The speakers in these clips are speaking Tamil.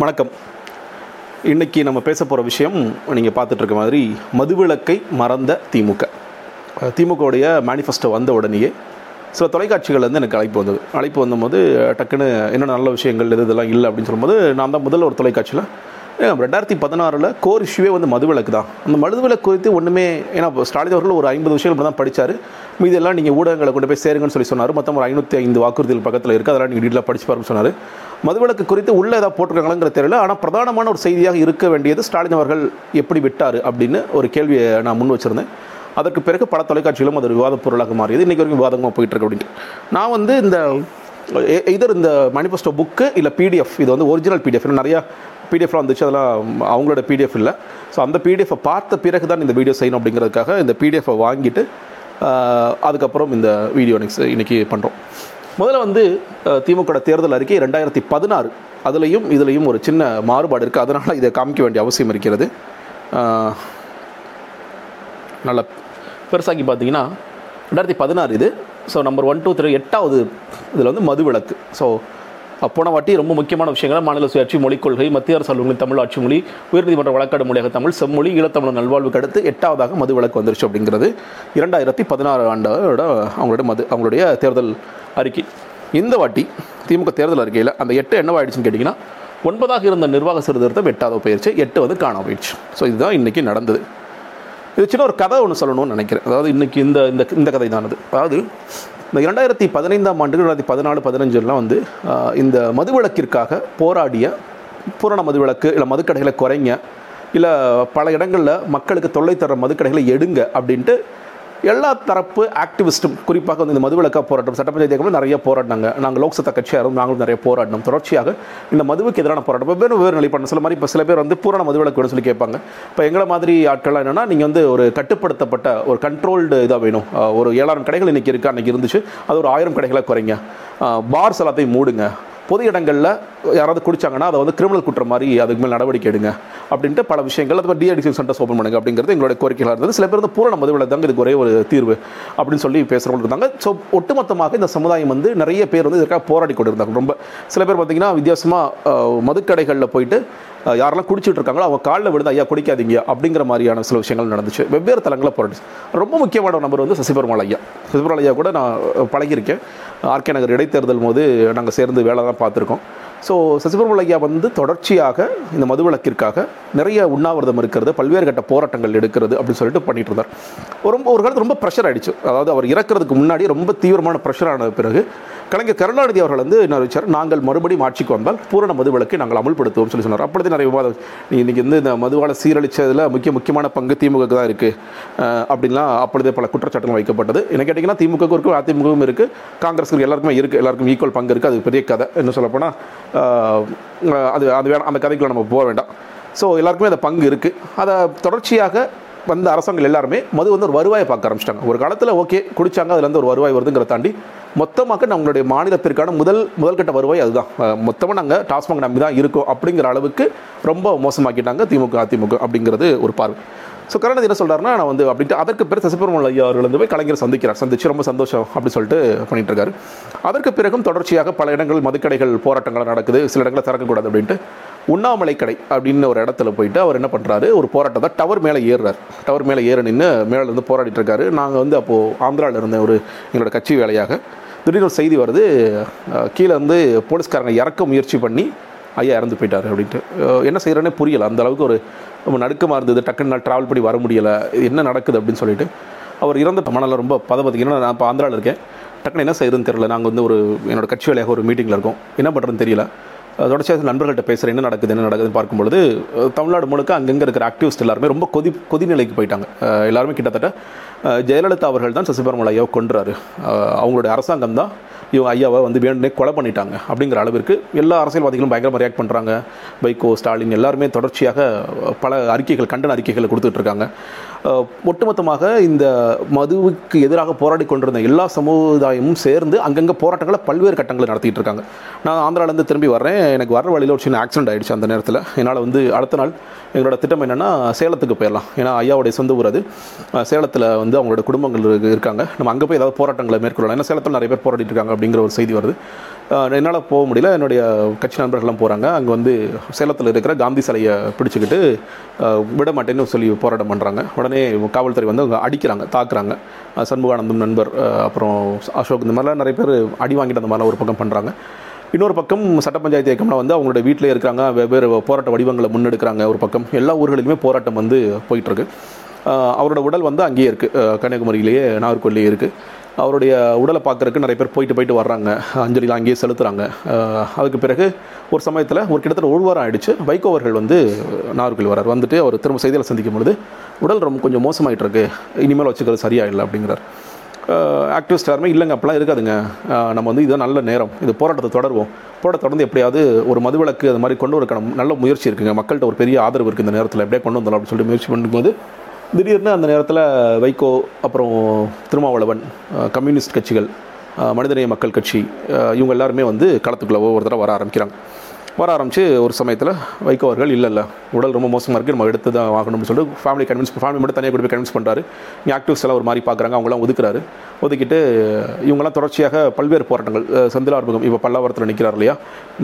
வணக்கம். இன்னைக்கு நம்ம பேச போகிற விஷயம் நீங்கள் பார்த்துட்ருக்க மாதிரி மதுவிலக்கை மறந்த திமுக. திமுகவுடைய மேனிஃபெஸ்டோ வந்த உடனேயே சில தொலைக்காட்சிகள் வந்து எனக்கு அழைப்பு வந்தது. அழைப்பு வந்தபோது டக்குன்னு என்ன நல்ல விஷயங்கள் இது இதெல்லாம் இல்லை அப்படின்னு சொல்லும்போது நான் தான் முதல்ல ஒரு தொலைக்காட்சியில் ரெண்டாயிரத்தி பதினாறில் கோர் இஷ்யூவே வந்து மதுவிலக்கு தான். அந்த மதுவிலக்கு குறித்து ஒன்றுமே ஏன்னா இப்போ ஸ்டாலின் அவர்கள் ஒரு ஐம்பது விஷயங்கள் தான் படித்தார் மீதெல்லாம் நீங்கள் ஊடகங்களை கொண்டு போய் சேருங்கன்னு சொல்லி சொன்னார். மொத்தம் ஒரு ஐநூற்றி ஐந்து வாக்குறுதிகள் பக்கத்தில் இருக்குது அதெல்லாம் நீங்கள் டீட்டில் படிச்சு பாருன்னு சொன்னார். மதுவிலக்கு குறித்து உள்ளே ஏதாவது போட்டிருக்காங்களாங்கிற தெரியல. ஆனால் பிரதானமான ஒரு செய்தியாக இருக்க வேண்டியது ஸ்டாலின் அவர்கள் எப்படி விட்டார் அப்படின்னு ஒரு கேள்வியை நான் முன் வச்சிருந்தேன். அதற்கு பிறகு பல தொலைக்காட்சிகளும் அது ஒரு விவாத பொருளாக மாறியது. இன்றைக்கி வரைக்கும் விவாதமாக போயிட்டு இருக்கு அப்படின்ட்டு. நான் வந்து இந்த இதர் இந்த மேனிஃபெஸ்டோ புக்கு இல்லை பிடிஎஃப் இது வந்து ஒரிஜினல் பிடிஎஃப் நிறையா பிடிஎஃப்லாம் வந்துச்சு அதெல்லாம் அவங்களோட பிடிஎஃப் இல்லை. ஸோ அந்த பிடிஎஃபை பார்த்த பிறகு தான் இந்த வீடியோ செய்யணும் அப்படிங்கிறதுக்காக இந்த பிடிஎஃபை வாங்கிட்டு அதுக்கப்புறம் இந்த வீடியோ நெக்ஸ்ட் இன்றைக்கி பண்ணுறோம் முதல்ல வந்து திமுக தேர்தல் அறிக்கை ரெண்டாயிரத்தி பதினாறு. அதுலேயும் இதுலேயும் ஒரு சின்ன மாறுபாடு இருக்குது அதனால் இதை காமிக்க வேண்டிய அவசியம் இருக்கிறது. நல்ல பெருசாக்கி பார்த்தீங்கன்னா ரெண்டாயிரத்தி பதினாறு இது. So number one two three எட்டாவது இதில் வந்து மதுவிலக்கு. ஸோ போன வாட்டி ரொம்ப முக்கியமான விஷயங்கள். மாநில சுயாட்சி மொழிக் கொள்கை மத்திய அரசு அலுவலகம் தமிழ் ஆட்சி மொழி உயர்நீதிமன்ற வழக்காடு மொழியாக தமிழ் செம்மொழி ஈழத்தமிழ் நல்வாழ்வுக்கு அடுத்து எட்டாவதாக மது வழக்கு வந்துருச்சு அப்படிங்கிறது. இரண்டாயிரத்தி பதினாறு ஆண்டோட அவங்களுடைய மது அவங்களுடைய தேர்தல் அறிக்கை. இந்த வாட்டி திமுக தேர்தல் அறிக்கையில் அந்த எட்டு என்னவாயிடுச்சுன்னு கேட்டிங்கன்னா ஒன்பதாக இருந்த நிர்வாக சீர்திருத்தம் எட்டாவது போயிடுச்சு எட்டு வந்து காணாமல் போயிடுச்சு. ஸோ இதுதான் இன்றைக்கி நடந்தது. இது சின்ன ஒரு கதை ஒன்று சொல்லணும்னு நினைக்கிறேன். அதாவது இன்றைக்கி இந்த இந்த இந்த கதை தானது அதாவது இந்த இரண்டாயிரத்தி பதினைந்தாம் ஆண்டு ரெண்டாயிரத்தி பதினாலு பதினஞ்சுலாம் வந்து இந்த மதுவிலக்கிற்காக போராடிய பூரண மதுவிலக்கு இல்லை மதுக்கடைகளை குறைங்க இல்லை பல இடங்களில் மக்களுக்கு தொல்லை தர மதுக்கடைகளை எடுங்க அப்படின்ட்டு எல்லா தரப்பு ஆக்டிவிஸ்ட்டும் குறிப்பாக வந்து இந்த மதுவிலக்கா போராட்டம் சட்டப்பேரவை இயக்கங்கள் நிறைய போராடினாங்க. நாங்கள் லோக்சபா கட்சியாரும் நாங்களும் நிறைய போராடினோம். தொடர்ச்சியாக இந்த மதுவுக்கு எதிரான போராட்டம் வெவ்வேறு வெவ்வேறு நிலைப்பாடு சில மாதிரி இப்போ சில பேர் வந்து பூரண மதுவிலக்கு சொல்லி கேட்பாங்க. இப்போ எங்களை மாதிரி ஆட்கள்லாம் என்னன்னா நீங்கள் வந்து ஒரு கட்டுப்படுத்தப்பட்ட ஒரு கண்ட்ரோல்டு இதாக வேணும். ஒரு ஏழாயிரம் கடைகள் இன்றைக்கி இருக்குது அன்றைக்கி இருந்துச்சு. அது ஒரு ஆயிரம் கடைகளை குறைங்க. பார்ஸ் எல்லாத்தையும் மூடுங்க. பொது இடங்களில் யாராவது குடிச்சாங்கன்னா அதை வந்து கிரிமினல் குற்றம் மாதிரி அதுக்கு மேல் நடவடிக்கை எடுங்க அப்படின்ட்டு பல விஷயங்கள் அது டிஅடிக்ஷன் சென்டர்ஸ் ஓப்பன் பண்ணுங்க அப்படிங்கிறது எங்களுடைய கோரிக்கைகளாக இருந்தது. சில பேர் வந்து பூரண மதுவில் தாங்க இதுக்கு ஒரே ஒரு தீர்வு அப்படின்னு சொல்லி பேசுகிறவங்க இருந்தாங்க ஸோ ஒட்டுமொத்தமாக இந்த சமுதாயம் வந்து நிறைய பேர் வந்து இதற்காக போராடி கொண்டு இருந்தாங்க ரொம்ப சில பேர் பார்த்தீங்கன்னா வித்தியாசமாக மதுக்கடைகளில் போயிட்டு யாரெல்லாம் குடிச்சிட்டு இருக்காங்களோ அவங்க காலில் விழுந்து ஐயா குடிக்காதீங்க. அப்படிங்கிற மாதிரியான சில விஷயங்கள் நடந்துச்சு. வெவ்வேறு தலங்களை போராடிச்சு ரொம்ப முக்கியமான நம்பர் நபர் வந்து சசிபெருமாள் ஐயா. சசிபெருமாள் ஐயா கூட நான் பழகியிருக்கேன். ஆர்கே நகர் இடைத்தேர்தல் போது நாங்கள் சேர்ந்து வேலை தான் பார்த்துருக்கோம். ஸோ சசிபெருமாள் ஐயா வந்து தொடர்ச்சியாக இந்த மதுவிலக்கிற்காக நிறைய உண்ணாவிரதம் இருக்கிறது பல்வேறு கட்ட போராட்டங்கள் எடுக்கிறது அப்படின்னு சொல்லிட்டு பண்ணிட்டு இருந்தார். ரொம்ப ஒரு காலத்து ரொம்ப ப்ரெஷர் ஆயிடுச்சு. அதாவது அவர் இறக்கிறதுக்கு முன்னாடி ரொம்ப தீவிரமான ப்ரெஷர் ஆன பிறகு கலைஞர் கருணாநிதி அவர்கள் வந்து என்ன வச்சார் நாங்கள் மறுபடியும் ஆட்சிக்கு வந்தால் பூரண மதுவிலக்கை நாங்கள் அமல்படுத்துவோம் சொல்லி சொன்னார். அப்பொழுது நிறைய விவாதம். இன்றைக்கி வந்து இந்த மதுவால சீரழிச்சதில் முக்கிய முக்கியமான பங்கு திமுக தான் இருக்குது அப்படின்லாம் அப்பொழுதே பல குற்றச்சாட்டுகள் வைக்கப்பட்டது. என்ன கேட்டிங்கன்னா திமுக இருக்கும் அதிமுகவும் இருக்குது காங்கிரஸுக்கு எல்லாருக்குமே இருக்குது எல்லாருக்கும் ஈக்குவல் பங்கு இருக்குது அது பெரிய கதை என்ன சொல்லப்போனால் அது அது வேணாம் அந்த கதைக்குள்ள நம்ம போக வேண்டாம். ஸோ எல்லாருக்குமே அந்த பங்கு இருக்குது அதை தொடர்ச்சியாக வந்த அரசாங்கம் எல்லாருமே மது வந்து ஒரு வருவாயை பார்க்க ஆரம்பிச்சிட்டாங்க. ஒரு காலத்தில் ஓகே குடித்தாங்க அதுலேருந்து ஒரு வருவாய் வருதுங்கிற தாண்டி மொத்தமாக நம்மளுடைய மாநிலத்திற்கான முதல் முதல்கட்ட வருவாய் அதுதான். மொத்தமாக நாங்கள் டாஸ்மாக் நம்பி தான் இருக்கோம் அப்படிங்கிற அளவுக்கு ரொம்ப மோசமாக்கிட்டாங்க திமுக அதிமுக அப்படிங்கிறது ஒரு பார்வை. ஸோ கருணாநிதி என்ன சொல்றாருன்னா நான் வந்து அப்படின்ட்டு அதற்கு பிறகு சசிபெருமாள் ஐயா அவர்கள் வந்து போய் கலைஞர் சந்திக்கிறார். சந்திச்சு ரொம்ப சந்தோஷம் அப்படி சொல்லிட்டு பண்ணிட்டு இருக்காரு. அதற்கு பிறகும் தொடர்ச்சியாக பல இடங்கள் மதுக்கடைகள் போராட்டங்கள் நடக்குது. சில இடங்களில் திறக்கக்கூடாது அப்படின்ட்டு உண்ணாமலை கடை அப்படின்னு ஒரு இடத்துல போயிட்டு அவர் என்ன பண்ணுறாரு ஒரு போராட்டத்தை டவர் மேலே ஏறுறார். டவர் மேலே ஏற நின்று மேலே இருந்து போராடிட்டு இருக்காரு. நாங்கள் வந்து அப்போது ஆந்திராவில் இருந்த ஒரு எங்களோட கட்சி வேலையாக திடீர்னு ஒரு செய்தி வருது. கீழே வந்து போலீஸ்காரங்க இறக்க முயற்சி பண்ணி ஐயா இறந்து போயிட்டார் அப்படின்ட்டு. என்ன செய்கிறேன்னே புரியலை. அந்த அளவுக்கு ஒரு ரொம்ப நடுக்கமாக இருந்தது. டக்குன்னு நான் ட்ராவல் பண்ணி வர முடியலை. என்ன நடக்குது அப்படின்னு சொல்லிட்டு. அவர் இறந்த மணலில் ரொம்ப பதபதிக்கணும் நான் இப்போ ஆந்திராவில் இருக்கேன். டக்குன்னு என்ன செய்யுதுன்னு தெரியல. நாங்கள் வந்து ஒரு என்னோட கட்சி வேலையாக ஒரு மீட்டிங்கில் இருக்கோம். என்ன பண்ணுறதுன்னு தெரியல. அதோட தொடர்ச்சியாக நண்பர்கள்ட்ட பேசுகிறேன் என்ன நடக்குது என்ன நடக்குதுன்னு பார்க்கும்பொழுது தமிழ்நாடு முழுக்க அங்கங்கே இருக்கிற ஆக்டிவிஸ்ட் எல்லாருமே ரொம்ப கொதி கொதிநிலைக்கு போயிட்டாங்க. எல்லாருமே கிட்டத்தட்ட ஜெயலலிதா அவர்கள் தான் சசிபெருமாள் ஐயாவை கொன்றாரு. அவங்களுடைய அரசாங்கம் தான் இவங்க ஐயாவை வந்து வேண்டுனே கொலை பண்ணிட்டாங்க அப்படிங்கிற அளவிற்கு எல்லா அரசியல்வாதிகளும் பயங்கரமாக ரியாக்ட் பண்ணுறாங்க வைகோ ஸ்டாலின் எல்லாருமே தொடர்ச்சியாக பல அறிக்கைகள் கண்டன அறிக்கைகளை கொடுத்துட்ருக்காங்க ஒட்டுமொத்தமாக இந்த மதுவுக்கு எதிராக போராடி கொண்டிருந்த எல்லா சமுதாயமும் சேர்ந்து அங்கங்கே போராட்டங்களை பல்வேறு கட்டங்களை நடத்திட்டு இருக்காங்க நான் ஆந்திராலேருந்து திரும்பி வர்றேன். எனக்கு வர வழியில் ஒரு சின்ன ஆக்சிடென்ட் ஆகிடுச்சு அந்த நேரத்தில். என்னால் வந்து அடுத்த நாள் எங்களோட திட்டம் என்னென்னா சேலத்துக்கு போயிடலாம். ஏன்னா ஐயாவுடைய சொந்த ஊர் அது. சேலத்தில் வந்து அவங்களோட குடும்பங்கள் இருக்காங்க. நம்ம அங்கே போய் ஏதாவது போராட்டங்களை மேற்கொள்ளலாம். ஏன்னா சேலத்தில் நிறைய பேர் போராடிட்டு இருக்காங்க அப்படிங்கிற ஒரு செய்தி வருது. என்னால் போக முடியல. என்னுடைய கட்சி நண்பர்கள்லாம் போகிறாங்க அங்கே வந்து சேலத்தில் இருக்கிற காந்தி சிலையை பிடிச்சிக்கிட்டு விட மாட்டேன்னு சொல்லி போராட்டம் பண்ணுறாங்க உடனே காவல்துறை வந்து அவங்க அடிக்கிறாங்க தாக்குறாங்க. சண்முகானந்தம் நண்பர் அப்புறம் அசோக் இந்த மாதிரிலாம் நிறைய பேர் அடி வாங்கிட்டு அந்த மாதிரிலாம் ஒரு பக்கம் பண்ணுறாங்க இன்னொரு பக்கம் சட்ட பஞ்சாயத்து இயக்கம்னா வந்து அவங்களோட வீட்டிலே இருக்காங்க வெவ்வேறு போராட்ட வடிவங்களை முன்னெடுக்கிறாங்க ஒரு பக்கம். எல்லா ஊர்களிலுமே போராட்டம் வந்து போயிட்டுருக்கு அவரோட உடல் வந்து அங்கேயே இருக்குது கன்னியாகுமரியிலேயே நாகர்கோவிலே இருக்குது அவருடைய உடலை பார்க்குறதுக்கு நிறைய பேர் போயிட்டு போயிட்டு வர்றாங்க. அஞ்சலிலாம் அங்கேயே செலுத்துகிறாங்க அதுக்கு பிறகு ஒரு சமயத்தில் ஒரு கிட்டத்தட்ட ஒரு வாரம் ஆயிடுச்சு. வைகோ அவர்கள் வந்து நாகர்கோவில் வரார் வந்துட்டு அவர் திரும்ப செய்தியில் சந்திக்கும் பொழுது உடல் ரொம்ப கொஞ்சம் மோசமாயிட்டு இருக்கு. இனிமேல் வச்சுக்கிறது சரியாயில்லை அப்படிங்கிறார். ஆக்டிவிஸ்ட் யாருமே இல்லைங்க அப்படிலாம் இருக்காதுங்க. நம்ம வந்து இதுதான் நல்ல நேரம். இது போராட்டத்தை தொடருவோம். போராட்டத்தை தொடர்ந்து எப்படியாவது ஒரு மதுவிலக்கு அது மாதிரி கொண்டு வரக்கணும் நல்ல முயற்சி இருக்குங்க. மக்கள்கிட்ட ஒரு பெரிய ஆதரவு இருக்குது இந்த நேரத்தில். எப்படியே கொண்டு வந்துடலாம் அப்படின்னு சொல்லிட்டு முயற்சி பண்ணும்போது திடீர்னு அந்த நேரத்தில் வைகோ அப்புறம் திருமாவளவன் கம்யூனிஸ்ட் கட்சிகள் மனிதநேய மக்கள் கட்சி இவங்க எல்லாருமே வந்து களத்துக்குள்ளே ஒவ்வொரு தடவை வர ஆரம்பிக்கிறாங்க. வர ஆரம்பித்து ஒரு சமயத்தில் வைகோ அவர்கள் இல்லை இல்லை உடல் ரொம்ப மோசமாக இருக்குது நம்ம எடுத்து தான் ஆகணும்னு சொல்லிட்டு ஃபேமிலி கன்வின்ஸ் ஃபேமிலி மட்டும் தனியாக கூட போய் கன்வின்ஸ் பண்ணுறாரு இங்கே ஆக்டிவ்ஸ் எல்லாம் ஒரு மாதிரி பார்க்குறாங்க அவங்களாம் ஒதுக்குறாரு. ஒதுக்கிட்டு இவங்கெல்லாம் தொடர்ச்சியாக பல்வேறு போராட்டங்கள் செந்தில் ஆர்வகம் இப்போ பல்லாவரத்தில் நிற்கிறார் இல்லையா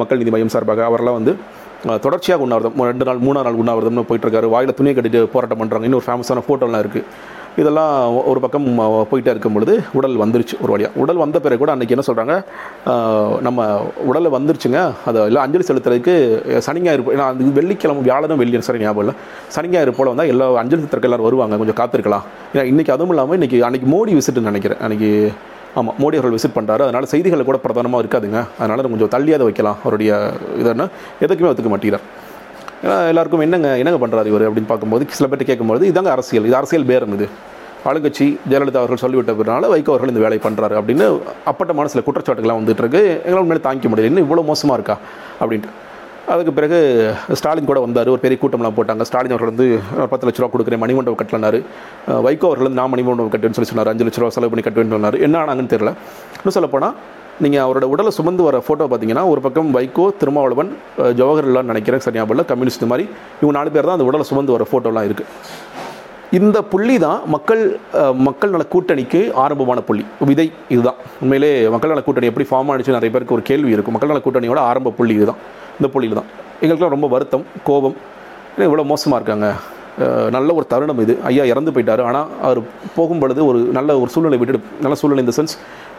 மக்கள் நீதி மையம் சார்பாக அவரெல்லாம் வந்து தொடர்ச்சியாக உண்ணாவிரதம் ரெண்டு நாள் மூணாவது நாள் உண்ணாவிரதம்னு போயிட்டுருக்காரு. வாயில் துணியை கட்டிட்டு போராட்டம் பண்ணுறாங்க இன்னொரு ஃபேமஸான ஃபோட்டோலாம் இருக்குது இதெல்லாம் ஒரு பக்கம் போயிட்டே இருக்கும் பொழுது உடல் வந்துருச்சு ஒரு வழியாக உடல் வந்த பிறகு கூட அன்றைக்கி என்ன சொல்கிறாங்க நம்ம உடலை வந்துருச்சுங்க. அதை எல்லாம் அஞ்சலி செலுத்துறதுக்கு சனிங்காயிரு ஏன்னா அது வெள்ளிக்கிழமை வியாழனும் வெள்ளி சரி ஞாபகம் இல்லை. சனிங்காயிரு போல் வந்தால் எல்லா அஞ்சலி செலுத்துறதுக்கு எல்லாரும் வருவாங்க. கொஞ்சம் காத்திருக்கலாம். ஏன்னா இன்றைக்கி அதுவும் இல்லாமல் இன்றைக்கி அன்றைக்கி மோடி விசிட்டுன்னு நினைக்கிறேன். அன்றைக்கி ஆமாம் மோடி அவர்கள் விசிட் பண்ணுறாரு அதனால் செய்திகள் கூட பிரதானமாக இருக்காதுங்க. அதனால் கொஞ்சம் தள்ளியாத வைக்கலாம். அவருடைய இதன்னா எதுக்குமே ஒத்துக்க மாட்டேங்கிறார். ஏன்னா எல்லாருக்கும் என்னங்க என்னங்க பண்ணுறாரு இவர் அப்படின்னு பார்க்கும்போது சில பேர்ட்டு கேட்கும்போது இதாங்க அரசியல். இது அரசியல் பேரம் இது. ஆளுங்கட்சி ஜெயலலிதா அவர்கள் சொல்லிவிட்டதுனால வைகோ அவர்கள் இந்த வேலையை பண்ணுறாரு அப்படின்னு அப்பட்டமான சில குற்றச்சாட்டுகள்லாம் வந்துட்டு இருக்கு. எங்களால் மேலே தாங்கிக்க முடியல. இன்னும் இவ்வளோ மோசமாக இருக்கா? அப்படின்ட்டு. அதுக்கு பிறகு ஸ்டாலின் கூட வந்தார். ஒரு பெரிய கூட்டம்லாம் போட்டாங்க. ஸ்டாலின் அவர்கள் வந்து பத்து லட்ச ரூபா கொடுக்குறேன் மணிமண்டபம் கட்டலனாரு வைகோ அவர்கள் வந்து நான் மணிமண்டபம் கட்டுவேன்னு சொல்லி சொன்னார். அஞ்சு லட்ச ரூபா செலவு பண்ணி கட்டுவேன்னு சொன்னார். என்ன ஆனாங்கன்னு தெரியல. இன்னும் சொல்லப்போனால் நீங்கள் அவரோட உடலை சுமந்து வர ஃபோட்டோ பார்த்தீங்கன்னா ஒரு பக்கம் வைகோ திருமாவளவன் ஜவஹர்லால் நினைக்கிறேன் சரியா கம்யூனிஸ்ட் மாதிரி இவங்க நாலு பேர் தான் அந்த உடலை சுமந்து வர ஃபோட்டோலாம் இருக்குது இந்த புள்ளி தான் மக்கள் மக்கள் நல கூட்டணிக்கு ஆரம்பமான புள்ளி. விதை இதுதான். உண்மையிலே மக்கள் நல கூட்டணி எப்படி ஃபார்ம் ஆனிச்சு நிறைய பேருக்கு ஒரு கேள்வி இருக்கும். மக்கள் நல கூட்டணியோட ஆரம்ப புள்ளி இதுதான். இந்த புள்ளியில் தான். எங்களுக்குலாம் ரொம்ப வருத்தம் கோபம். ஏன்னா இவ்வளோ மோசமாக இருக்காங்க. நல்ல ஒரு தருணம் இது. ஐயா இறந்து போயிட்டாரு. ஆனால் அவர் போகும் பொழுது ஒரு நல்ல ஒரு சூழ்நிலை விட்டுட்டு நல்ல சூழ்நிலை இந்த சென்ஸ்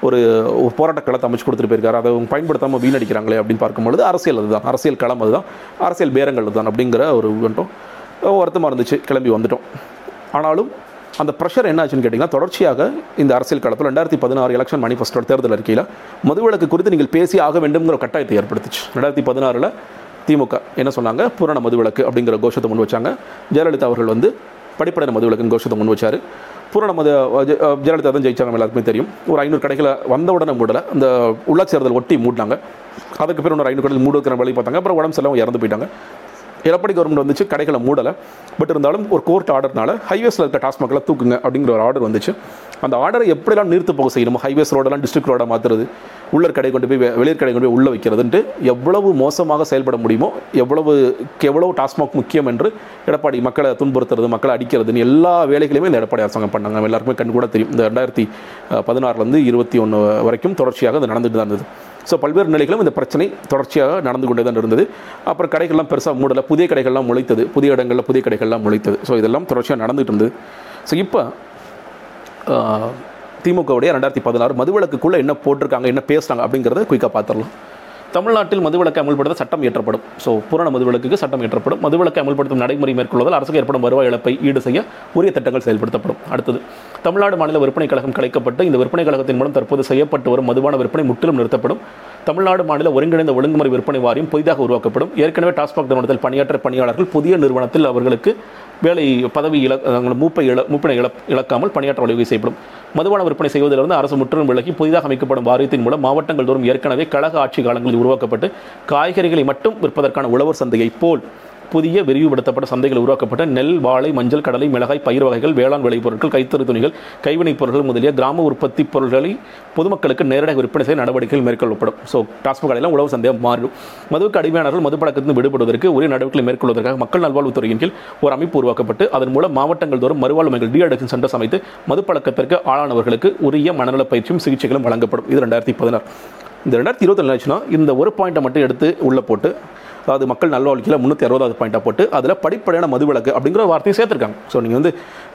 ஒரு ஒரு போராட்ட களத்தை அமைச்சு கொடுத்துட்டு போயிருக்காரு. அதை அவங்க பயன்படுத்தாமல் வீணடிக்கிறாங்களே அப்படின்னு பார்க்கும்பொழுது அரசியல் அதுதான். அரசியல் களம் அதுதான். அரசியல் பேரங்கள் அதுதான் அப்படிங்கிற ஒரு வந்துட்டோம் வருத்தமாக இருந்துச்சு. கிளம்பி வந்துட்டோம். ஆனாலும் அந்த ப்ரெஷர் என்ன ஆச்சுன்னு கேட்டிங்கன்னா தொடர்ச்சியாக இந்த அரசியல் களத்தில் ரெண்டாயிரத்தி பதினாறு எலெக்ஷன் மேனிஃபெஸ்டோட தேர்தல் அறிக்கையில் மதுவிலக்கு குறித்து நீங்கள் பேசி ஆக வேண்டும்ங்கிற கட்டாயத்தை ஏற்படுத்துச்சு. ரெண்டாயிரத்தி பதினாறில் திமுக என்ன சொன்னாங்க? பூரண மதுவிலக்கு அப்படிங்கிற கோஷத்தை முன் வச்சாங்க. ஜெயலலிதா அவர்கள் வந்து படிப்படையான மதுவிலக்குன்னு கோஷத்தை முன் வச்சார். பூரண மது ஜெ- ஜெயலலிதா தான் ஜெயிச்சாங்க எல்லாருக்குமே தெரியும். ஒரு ஐநூறு கடைகளை வந்த உடனே மூடலை. அந்த உள்ளாட்சி தேர்தல் ஒட்டி மூடினாங்க. அதுக்கு பிறகு ஒரு ஐநூறு கடையில் மூடு வைக்கிற வேலையை பார்த்தாங்க. அப்புறம் உடம்பு செல்லவும் இறந்து போயிட்டாங்க. எடப்பாடி கவர்மெண்ட் வந்துச்சு கடைகளை மூடலை. பட் இருந்தாலும் ஒரு கோர்ட் ஆர்டர்னால ஹைவேஸில் இருக்க டாஸ்மாக்களை தூக்குங்க அப்படிங்கிற ஒரு ஆர்டர் வந்துச்சு. அந்த ஆர்டரை எப்படிலாம் நிறுத்து போக செய்யணும் ஹைவேஸ் ரோடெல்லாம் டிஸ்ட்ரிக்ட் ரோடாக மாற்றுறது உள்ளர் கடை கொண்டு போய் வெளியர் கடை கொண்டு போய் உள்ள வைக்கிறதுன்ட்டு எவ்வளவு மோசமாக செயல்பட முடியுமோ எவ்வளவு எவ்வளவு டாஸ்மாக் முக்கியம் என்று எடப்பாடி மக்களை துன்புறுத்துறது மக்களை அடிக்கிறதுன்னு எல்லா வேலைகளையுமே இந்த எடப்பாடி அரசாங்கம் பண்ணாங்க. நம்ம எல்லாருக்குமே கண் கூட தெரியும். இந்த ரெண்டாயிரத்தி பதினாறுலேருந்து இருபத்தி ஒன்று வரைக்கும் தொடர்ச்சியாக அது நடந்துட்டு தான் இருந்தது. ஸோ பல்வேறு நிலைகளும் இந்த பிரச்சனை தொடர்ச்சியாக நடந்து கொண்டே தான் இருந்தது. அப்புறம் கடைகள்லாம் பெருசாக மூடலை. புதிய கடைகள்லாம் முளைத்தது புதிய இடங்களில் புதிய கடைகள்லாம் முளைத்தது. ஸோ இதெல்லாம் தொடர்ச்சியாக நடந்துகிட்டு இருந்தது. ஸோ இப்போ திமுகவுடைய ரெண்டாயிரத்தி பதினாறு மதுவிலக்குக்குள்ளே என்ன போட்டிருக்காங்க என்ன பேசுகிறாங்க அப்படிங்கிறத குயிக்காக பார்த்துடலாம் தமிழ்நாட்டில் மதுவிலக்கை அமல்படுத்த சட்டம் இயற்றப்படும். ஸோ பூரண மதுவிலக்குக்கு சட்டம் இயற்றப்படும். மதுவிலக்கை அமல்படுத்தும் நடைமுறை மேற்கொள்வதால் அரசுக்கு ஏற்படும் வருவாய் இழப்பை ஈடு செய்ய உரிய திட்டங்கள் செயல்படுத்தப்படும். அடுத்தது தமிழ்நாடு மாநில விற்பனை கழகம் கலைக்கப்பட்டு இந்த விற்பனை கழகத்தின் மூலம் தற்போது செய்யப்பட்டு வரும் மதுவான விற்பனை முற்றிலும் நிறுத்தப்படும். தமிழ்நாடு மாநில ஒருங்கிணைந்த ஒழுங்குமுறை விற்பனை வாரியம் புதிதாக உருவாக்கப்படும். ஏற்கனவே டாஸ்மாக் நிறுவனத்தில் பணியாற்ற பணியாளர்கள் புதிய நிறுவனத்தில் அவர்களுக்கு வேலை பதவி இழ மூப்பை இழ மூப்பினை இழ இழக்காமல் பணியாற்ற வழிவகை செய்யப்படும். மதுபான விற்பனை செய்வதிலிருந்து அரசு முற்றிலும் விலகி புதிதாக அமைக்கப்படும் வாரியத்தின் மூலம் மாவட்டங்கள் தோறும் ஏற்கனவே கழக ஆட்சி காலங்களில் உருவாக்கப்பட்டு காய்கறிகளை மட்டும் விற்பதற்கான உழவர் சந்தையை போல் புதிய விரிவுபடுத்தப்பட்ட சந்தைகள் உருவாக்கப்பட்ட நெல் வாழை மஞ்சள் கடலை மிளகாய் பயிர் வகைகள் வேளாண் விளைபொருட்கள் கைத்தறி துணிகள் கைவினைப் பொருட்கள் முதலிய கிராம உற்பத்தி பொருட்களை பொதுமக்களுக்கு நேரடியாக விற்பனை செய்ய நடவடிக்கைகள் மேற்கொள்ளப்படும். ஸோ டாஸ்மாக் கடையெல்லாம் உழவு சந்தையாக மாறும் மதுவுக்கு அடிமையானவர்கள் மது விடுபடுவதற்கு உரிய நடவடிக்கைகளை மேற்கொள்வதற்காக மக்கள் நல்வாழ்வுத்துறையின் கீழ் ஒரு அமைப்பு உருவாக்கப்பட்டு அதன் மூலம் மாவட்டங்கள் தோறும் மறுவாழ்வுமைகள் டி அடிக்ஷன் சென்டர்ஸ் அமைத்து மதுப்பழக்கத்திற்கு ஆளானவர்களுக்கு உரிய மனநல பயிற்சியும் சிகிச்சைகளும் வழங்கப்படும். இது ரெண்டாயிரத்தி பதினாறு. இந்த ரெண்டாயிரத்தி இருபத்தி ஆச்சுன்னா இந்த ஒரு பாயிண்ட்டை மட்டும் எடுத்து உள்ளே போட்டு அதாவது மக்கள் நல்வாழ்க்கையில் முந்நூற்றி அறுபதாவது பாயிண்ட்டாக போட்டு அதில் படிப்படையான மதுவிலக்கு அப்படிங்கிற ஒரு சேர்த்துருக்காங்க. ஸோ நீங்கள் வந்து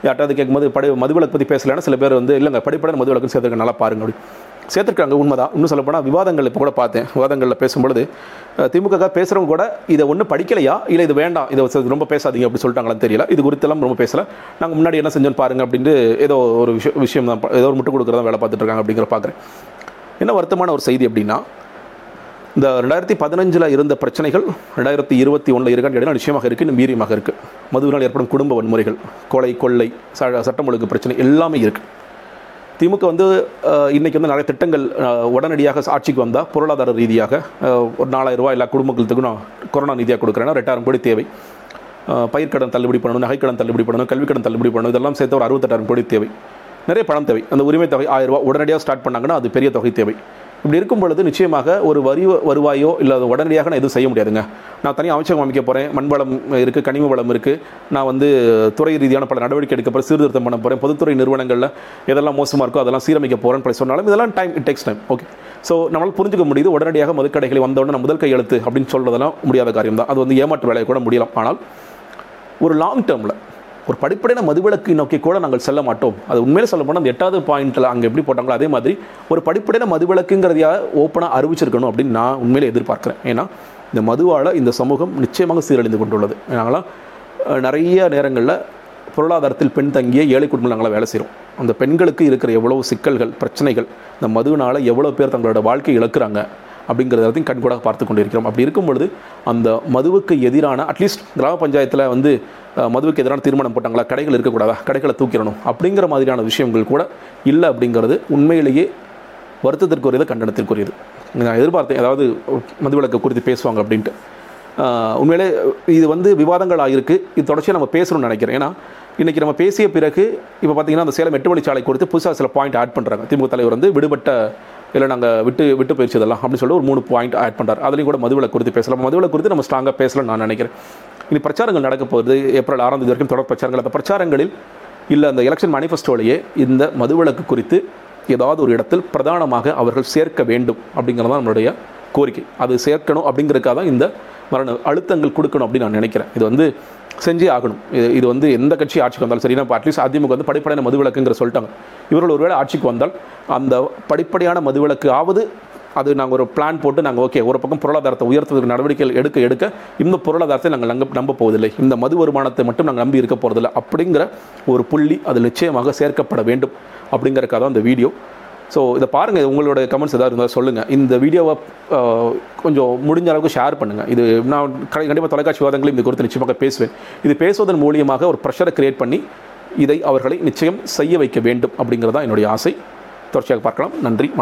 யார்ட்டாவது கேட்கும்போது படி மதுவிலக்கு பற்றி பேசலைன்னா சில பேர் வந்து இல்லைங்க படிப்படையான மதுவிலக்குன்னு சேர்த்துருக்காங்க நல்லா பாருங்க அப்படி. சேர்த்துருக்காங்க உண்மைதான். இன்னும் சொல்லப்போனால் விவாதங்கள் இப்போ கூட பார்த்தேன். விவாதங்களில் பேசும்பொழுது திமுக பேசுகிறவங்க கூட இதை ஒன்றும் படிக்கலையா? இல்லை இது வேண்டாம். இதை ரொம்ப பேசாதீங்க அப்படி சொல்லிட்டாங்களான்னு தெரியல. இது குறித்தெல்லாம் ரொம்ப பேசலை. நாங்கள் முன்னாடி என்ன செஞ்சோன்னு பாருங்க அப்படின்ட்டு ஏதோ ஒரு விஷயம் விஷயம் தான் ஏதோ ஒரு முட்டு கொடுக்குறதா வேலை பார்த்துட்டு இருக்காங்க அப்படிங்கிற பார்க்குறேன் என்ன வருத்தமான ஒரு செய்தி அப்படின்னா இந்த ரெண்டாயிரத்தி பதினஞ்சில் இருந்த பிரச்சனைகள் ரெண்டாயிரத்தி இருபத்தி ஒன்றில் இருக்கான்னு கேட்டால் நிச்சயமாக இருக்குது இன்னும் வீரியமாக இருக்குது மதுவினால் ஏற்படும் குடும்ப வன்முறைகள் கொலை கொள்ளை ச சட்டம் ஒழுங்கு பிரச்சனை எல்லாமே இருக்குது திமுக வந்து இன்றைக்கி வந்து நிறைய திட்டங்கள் உடனடியாக ஆட்சிக்கு வந்தால் பொருளாதார ரீதியாக ஒரு நாலாயிரம் ரூபாய் எல்லா குடும்பங்களுக்கும் நான் கொரோனா நிதியாக கொடுக்குறேன்னா ரெண்டாயிரம் கோடி தேவை. பயிர்க்கடன் தள்ளுபடி பண்ணணும் நகைக்கடன் தள்ளுபடி பண்ணணும் கல்விக்கடன் தள்ளுபடி பண்ணணும் இதெல்லாம் சேர்த்து ஒரு அறுபத்தெட்டாயிரம் கோடி தேவை. நிறைய பணம் தேவை. அந்த உரிமை தொகை ஆயிரம் ரூபா உடனடியாக ஸ்டார்ட் பண்ணாங்கன்னா அது பெரிய தொகை தேவை. இப்படி இருக்கும் பொழுது நிச்சயமாக ஒரு வரி வருவாயோ இல்லை அது உடனடியாக நான் எதுவும் செய்ய முடியாதுங்க. நான் தனியாக அமைச்சகம் அமைக்க போகிறேன் மண்வளம் இருக்குது கனிம வளம் இருக்குது நான் வந்து துறை ரீதியான பல நடவடிக்கை எடுக்க போகிறேன் சீர்திருத்தம் பண்ண போகிறேன் பொதுத்துறை நிறுவனங்களில் எதெல்லாம் மோசமாக இருக்கோ அதெல்லாம் சீரமைக்க போகிறேன்னு சொல்லி சொன்னாலும் இதெல்லாம் time it takes time okay so நம்மளால் புரிஞ்சுக்க முடியுது உடனடியாக மதுக்கடைகளை வந்தவுடனே முதல் கையெழுத்து அப்படின்னு சொல்கிறதெல்லாம் முடியாத காரியம் தான் அது வந்து ஏமாற்று வேலையை கூட முடியலாம். ஆனால் ஒரு லாங் டேர்மில் ஒரு படிப்படையான மதுவிலக்கு நோக்கி கூட நாங்கள் செல்ல மாட்டோம். அது உண்மையிலே சொல்ல போனால் அந்த எட்டாவது பாயிண்ட்டில் அங்கே எப்படி போட்டாங்களோ அதே மாதிரி ஒரு படிப்படையான மதுவிலக்குங்கிறதையாக ஓப்பனாக அறிவிச்சிருக்கணும் அப்படின்னு நான் உண்மையிலே எதிர்பார்க்குறேன். ஏன்னா இந்த மதுவால் இந்த சமூகம் நிச்சயமாக சீரழிந்து கொண்டுள்ளது. நாங்களாம் நிறைய நேரங்களில் பொருளாதாரத்தில் பெண் தங்கிய ஏழை குடும்பங்கள் நாங்களாம் வேலை செய்கிறோம் அந்த பெண்களுக்கு இருக்கிற எவ்வளவு சிக்கல்கள் பிரச்சனைகள் இந்த மதுவினால் எவ்வளோ பேர் தங்களோட வாழ்க்கை இழக்கிறாங்க அப்படிங்கிறதையும் கண்கூடாக பார்த்து கொண்டிருக்கிறோம். அப்படி இருக்கும் பொழுது அந்த மதுவுக்கு எதிரான அட்லீஸ்ட் கிராம பஞ்சாயத்தில் வந்து மதுவுக்கு எதிரான தீர்மானம் போட்டாங்களா? கடைகள் இருக்கக்கூடாதா? கடைகளை தூக்கிடணும். அப்படிங்கிற மாதிரியான விஷயங்கள் கூட இல்லை அப்படிங்கிறது உண்மையிலேயே வருத்தத்திற்குரியது கண்டனத்திற்குரியது. நான் எதிர்பார்த்தேன். அதாவது மதுவிலக்கு குறித்து பேசுவாங்க அப்படின்ட்டு. உண்மையிலே இது வந்து விவாதங்கள் ஆகிருக்கு இது தொடர்ச்சியாக நம்ம பேசணும்னு நினைக்கிறேன். ஏன்னா இன்றைக்கி நம்ம பேசிய பிறகு இப்போ பார்த்தீங்கன்னா அந்த சேலம் எட்டு வழிச்சாலை குறித்து புதுசாக சில பாயிண்ட் ஆட் பண்ணுறாங்க திமுக தலைவர் வந்து விடுபட்ட இல்லை நாங்கள் விட்டு விட்டு போயிடுச்சு இதெல்லாம் அப்படின்னு சொல்லி ஒரு மூணு பாயிண்ட் ஆட் பண்ணுறாரு அதுலேயும் கூட மதுவில் குறித்து பேசலாம். மதுவில் குறித்து நம்ம ஸ்ட்ராங்காக பேசலாம் நான் நினைக்கிறேன். இனி பிரச்சாரங்கள் நடக்க போகுது. ஏப்ரல் ஆறாம் தேதி வரைக்கும் தொடர் பிரச்சாரங்கள். அந்த பிரச்சாரங்களில் இல்லை அந்த எலெக்ஷன் மேனிஃபெஸ்டோலேயே இந்த மதுவிலக்கு குறித்து ஏதாவது ஒரு இடத்தில் பிரதானமாக அவர்கள் சேர்க்க வேண்டும் அப்படிங்கிறது தான் நம்மளுடைய கோரிக்கை. அது சேர்க்கணும் அப்படிங்கிறதுக்காக தான் இந்த மரண அழுத்தங்கள் கொடுக்கணும் அப்படின்னு நான் நினைக்கிறேன். இது வந்து செஞ்சே ஆகணும். இது இது வந்து எந்த கட்சி ஆட்சிக்கு வந்தாலும் சரி இப்போ அட்லீஸ்ட் அதிமுக வந்து படிப்படையான மதுவிலக்குங்கிற சொல்லிட்டாங்க. இவர்கள் ஒருவேளை ஆட்சிக்கு வந்தால் அந்த படிப்படையான மதுவிலக்கு ஆவது அது நாங்கள் ஒரு பிளான் போட்டு நாங்கள் ஓகே ஒரு பக்கம் பொருளாதாரத்தை உயர்த்துவதற்கு நடவடிக்கைகள் எடுக்க எடுக்க இந்த பொருளாதாரத்தை நாங்கள் நம்ப நம்ப போவதில்லை. இந்த மது வருமானத்தை மட்டும் நாங்கள் நம்பி இருக்க போகிறதில்லை அப்படிங்கிற ஒரு புள்ளி அது நிச்சயமாக சேர்க்கப்பட வேண்டும். அப்படிங்கிறக்காக தான் அந்த வீடியோ ஸோ இதை பாருங்கள் உங்களோட கமெண்ட்ஸ் ஏதாவது இருந்தால் சொல்லுங்கள் இந்த வீடியோவை கொஞ்சம் முடிஞ்ச அளவுக்கு ஷேர் பண்ணுங்கள் இது நான் கண்டிப்பாக தொலைக்காட்சி விவாதங்களையும் இது குறித்து நிச்சயமாக பேசுவேன். இது பேசுவதன் மூலியமாக ஒரு ப்ரெஷரை கிரியேட் பண்ணி இதை அவர்களை நிச்சயம் செய்ய வைக்க வேண்டும் அப்படிங்கிறது தான் என்னுடைய ஆசை. தொடர்ச்சியாக பார்க்கலாம். நன்றி